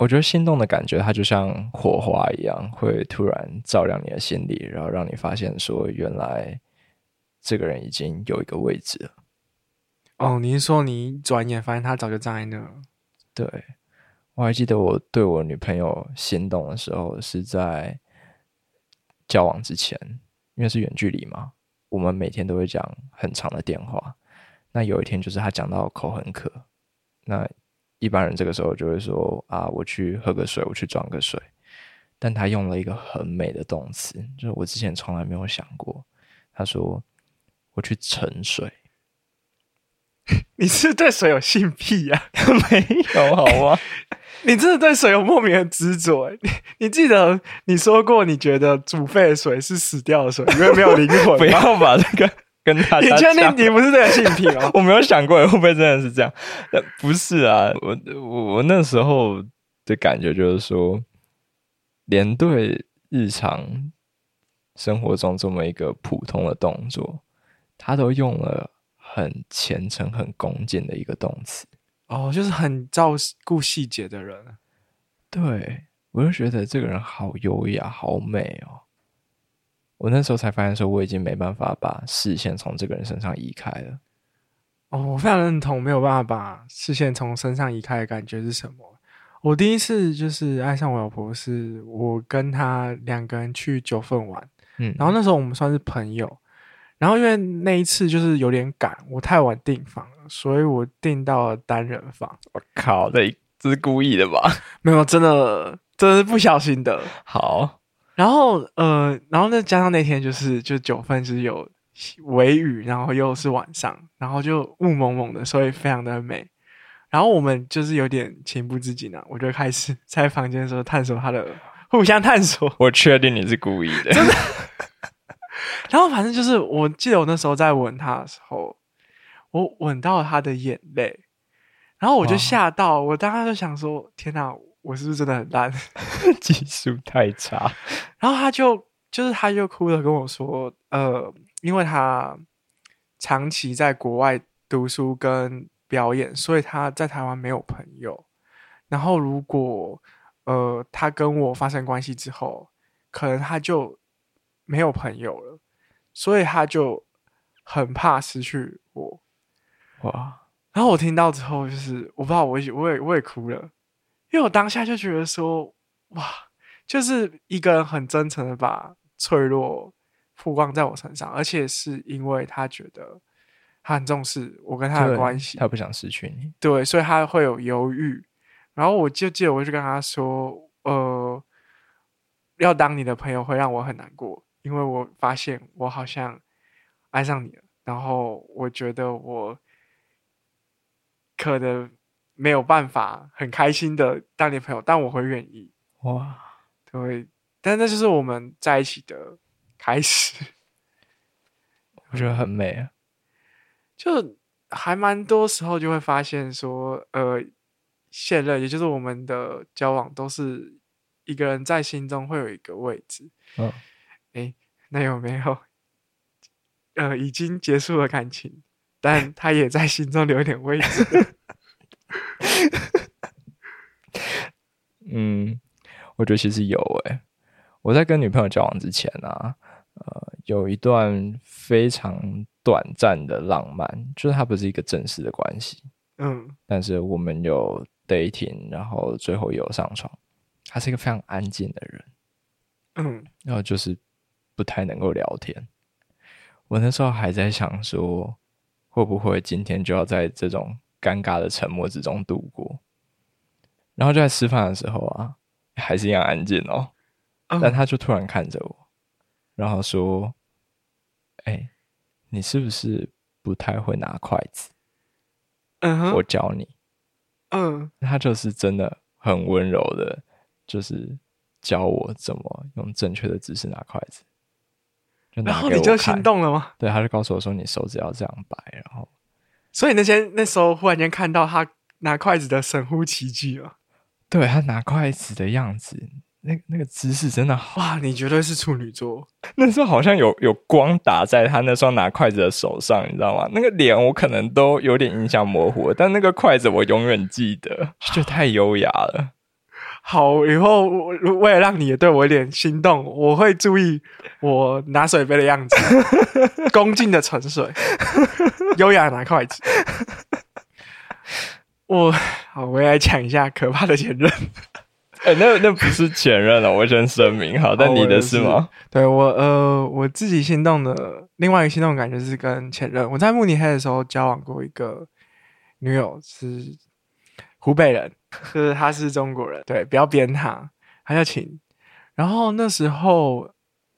我觉得心动的感觉，它就像火花一样，会突然照亮你的心里，然后让你发现说，原来这个人已经有一个位置了。哦，你是说你转眼发现他早就站在那了？对，我还记得我对我女朋友心动的时候是在交往之前，因为是远距离嘛，我们每天都会讲很长的电话。那有一天就是他讲到口很渴，那一般人这个时候就会说啊，我去喝个水，我去装个水。但他用了一个很美的动词，就是我之前从来没有想过。他说我去盛水。你是对水有性癖呀？没有好吗？你真的对水有莫名的执着？你你记得你说过，你觉得煮沸的水是死掉的水，因为没有灵魂。不要把这个跟他。你确定你不是这个性癖吗？我没有想过会不会真的是这样。不是啊，我我我那时候的感觉就是说，连对日常生活中这么一个普通的动作，他都用了。很虔诚、很恭敬的一个动词哦，就是很照顾细节的人。对我就觉得这个人好优雅、好美哦。我那时候才发现，说我已经没办法把视线从这个人身上移开了。哦，我非常认同，没有办法把视线从身上移开的感觉是什么？我第一次就是爱上我老婆，是我跟她两个人去九份玩，嗯，然后那时候我们算是朋友。然后因为那一次就是有点赶，我太晚订房了，所以我订到了单人房。我靠，这这是故意的吧？没有，真的，真的是不小心的。好，然后呃，然后那，加上那天就是就九份是有微雨，然后又是晚上，然后就雾蒙蒙的，所以非常的美。然后我们就是有点情不自禁啊，我就开始 在房间的时候探索他的互相探索。我确定你是故意的，真的。然后反正就是，我记得我那时候在吻他的时候，我吻到了他的眼泪，然后我就吓到，我当时就想说：“天哪，我是不是真的很烂，技术太差？”然后他就就是他就哭着跟我说：“呃，因为他长期在国外读书跟表演，所以他在台湾没有朋友。然后如果呃他跟我发生关系之后，可能他就。”没有朋友了，所以他就很怕失去我。哇！然后我听到之后，就是我不知道，我也我也我也哭了，因为我当下就觉得说，哇，就是一个人很真诚的把脆弱曝光在我身上，而且是因为他觉得他很重视我跟他的关系，他不想失去你，对，所以他会有犹豫。然后我就记得，我就跟他说，呃，要当你的朋友会让我很难过。因为我发现我好像爱上你了，然后我觉得我可能没有办法很开心的当你朋友，但我会愿意。哇，对，但那就是我们在一起的开始，我觉得很美啊，就还蛮多时候就会发现说，呃，现任也就是我们的交往都是一个人在心中会有一个位置，嗯。哎，那有没有？呃已经结束了感情，但他也在心中留一点位置？嗯，我觉得其实有哎。我在跟女朋友交往之前啊，呃，有一段非常短暂的浪漫，就是它不是一个正式的关系，嗯，但是我们有 dating，然后最后有上床。他是一个非常安静的人，嗯，然后就是。不太能够聊天，我那时候还在想说，会不会今天就要在这种尴尬的沉默之中度过？然后就在吃饭的时候啊，还是一样安静哦。但他就突然看着我，然后说：“哎，你是不是不太会拿筷子？嗯，我教你。嗯，他就是真的很温柔的，就是教我怎么用正确的姿势拿筷子。”然后你就心动了吗？对，他就告诉我说：“你手指要这样摆。”然后，所以那天那时候忽然间看到他拿筷子的神乎其技了。对他拿筷子的样子，那那个姿势真的哇！你绝对是处女座。那时候好像有有光打在他那双拿筷子的手上，你知道吗？那个脸我可能都有点印象模糊，但那个筷子我永远记得，就太优雅了。好，以后为了让你也对我有点心动，我会注意我拿水杯的样子，恭敬的盛水，优雅拿筷子。我好，我也来讲一下可怕的前任。哎，那那不是前任了，我先声明好。但你的是吗？对我，呃，我自己心动的另外一个心动感觉是跟前任。我在慕尼黑的时候交往过一个女友，是湖北人，就是他是中国人。对，不要编他，他叫秦。然后那时候，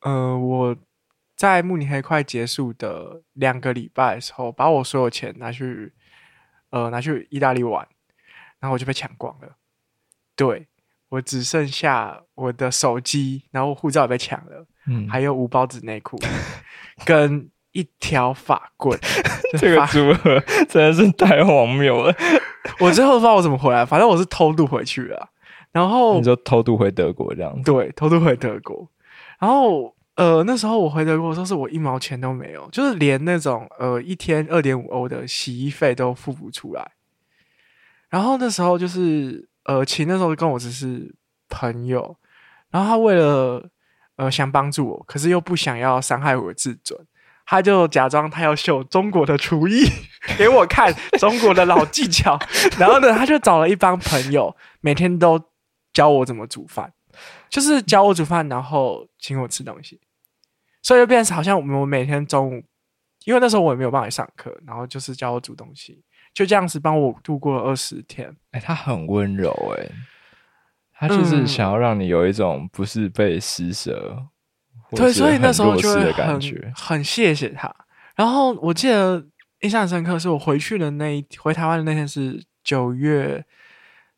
呃，我在慕尼黑快结束的两个礼拜的时候，把我所有钱拿去，呃，拿去意大利玩，然后我就被抢光了。对。我只剩下我的手机，然后护照也被抢了，嗯，还有五包纸内裤，跟一条法棍。这个组合真的是太荒谬了。我最后不知道我怎么回来，反正我是偷渡回去了。然后你就偷渡回德国这样子？对，偷渡回德国。然后呃，那时候我回德国的时候，是我一毛钱都没有，就是连那种呃一天二点五欧的洗衣费都付不出来。然后那时候就是。呃，秦那时候跟我只是朋友，然后他为了呃想帮助我，可是又不想要伤害我的自尊，他就假装他要秀中国的厨艺 给我看，中国的老技巧，然后呢，他就找了一帮朋友，每天都教我怎么煮饭，就是教我煮饭，然后请我吃东西，所以就变成好像我们每天中午，因为那时候我也没有办法上课，然后就是教我煮东西。就这样子帮我度过了二十天。哎，他很温柔，哎，他就是想要让你有一种不是被施舍，对，所以那时候就会很很谢谢他。然后我记得印象深刻是我回去的那一回台湾的那天是九月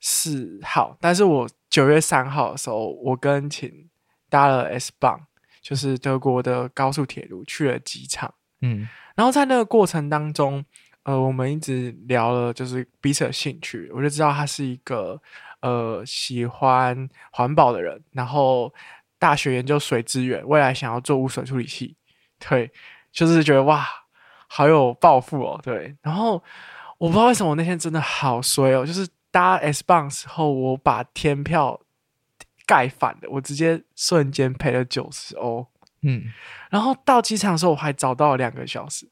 四号，但是我九月三号的时候，我跟秦搭了 S 棒，就是德国的高速铁路去了机场。嗯，然后在那个过程当中。呃，我们一直聊了，就是彼此的兴趣，我就知道他是一个呃喜欢环保的人，然后大学研究水资源，未来想要做污水处理器，对，就是觉得哇，好有抱负哦，对。然后我不知道为什么我那天真的好衰哦，就是搭 S 棒时候，我把天票盖反了，我直接瞬间赔了九十欧，嗯，然后到机场的时候，我还早到了两个小时。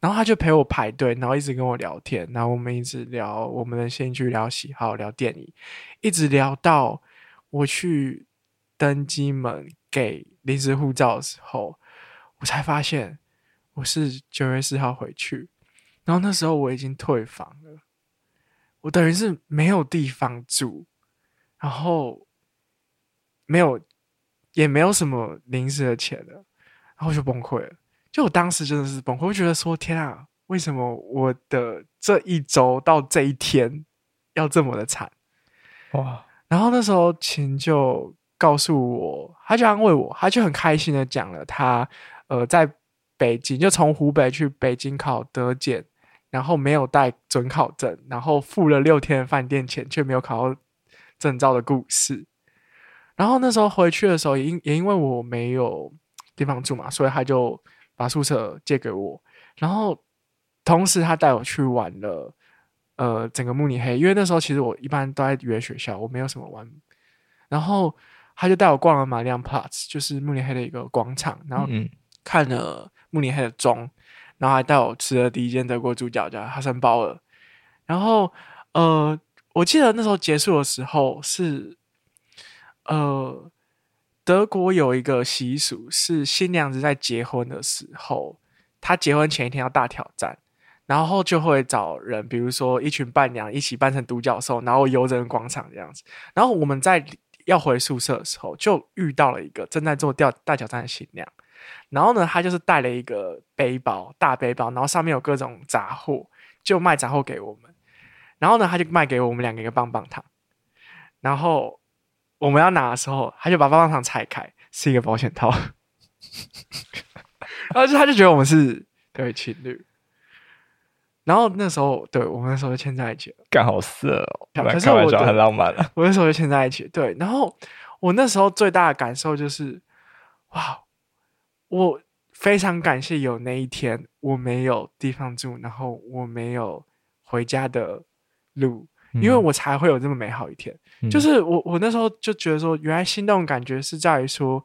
然后他就陪我排队，然后一直跟我聊天，然后我们一直聊我们的兴趣、聊喜好、聊电影，一直聊到我去登机门给临时护照的时候，我才发现我是九月四号回去，然后那时候我已经退房了，我等于是没有地方住，然后没有也没有什么临时的钱了，然后就崩溃了。就我当时真的是崩溃，我觉得说天啊，为什么我的这一周到这一天要这么的惨哇？然后那时候秦就告诉我，他就安慰我，他就很开心的讲了他呃在北京就从湖北去北京考德检，然后没有带准考证，然后付了六天的饭店钱却没有考到证照的故事。然后那时候回去的时候，也因也因为我没有地方住嘛，所以他就。把宿舍借给我，然后同时他带我去玩了，呃，整个慕尼黑。因为那时候其实我一般都在约学校，我没有什么玩。然后他就带我逛了马里亚 Plus，就是慕尼黑的一个广场，然后看了慕尼黑的钟，然后还带我吃了第一间德国猪脚叫哈森包尔。然后呃，我记得那时候结束的时候是呃。德国有一个习俗，是新娘子在结婚的时候，她结婚前一天要大挑战，然后就会找人，比如说一群伴娘一起扮成独角兽，然后游人广场这样子。然后我们在要回宿舍的时候，就遇到了一个正在做吊大挑战的新娘，然后呢，她就是带了一个背包，大背包，然后上面有各种杂货，就卖杂货给我们。然后呢，他就卖给我们两个一个棒棒糖，然后。我们要拿的时候，他就把棒棒糖拆开，是一个保险套，然后就他就觉得我们是对情侣，然后那时候对我们那时候就牵在一起了，干好色哦，可是我很浪漫了，我那时候就牵在一起，对，然后我那时候最大的感受就是，哇，我非常感谢有那一天我没有地方住，然后我没有回家的路。因为我才会有这么美好一天。就是我我那时候就觉得说，原来心动感觉是在于说，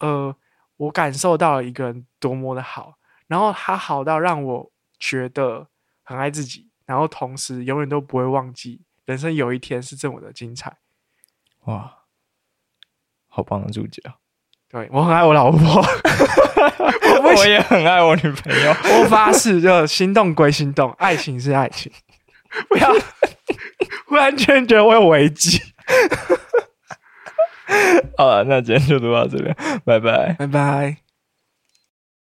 呃，我感受到了一个人多么的好，然后他好到让我觉得很爱自己，然后同时永远都不会忘记人生有一天是这么的精彩。哇，好棒的注解啊！对我很爱我老婆，我也很爱我女朋友。我发誓，就心动归心动，爱情是爱情，不要忽然间觉得我有危机。好了，那今天就录到这边，拜拜，拜拜。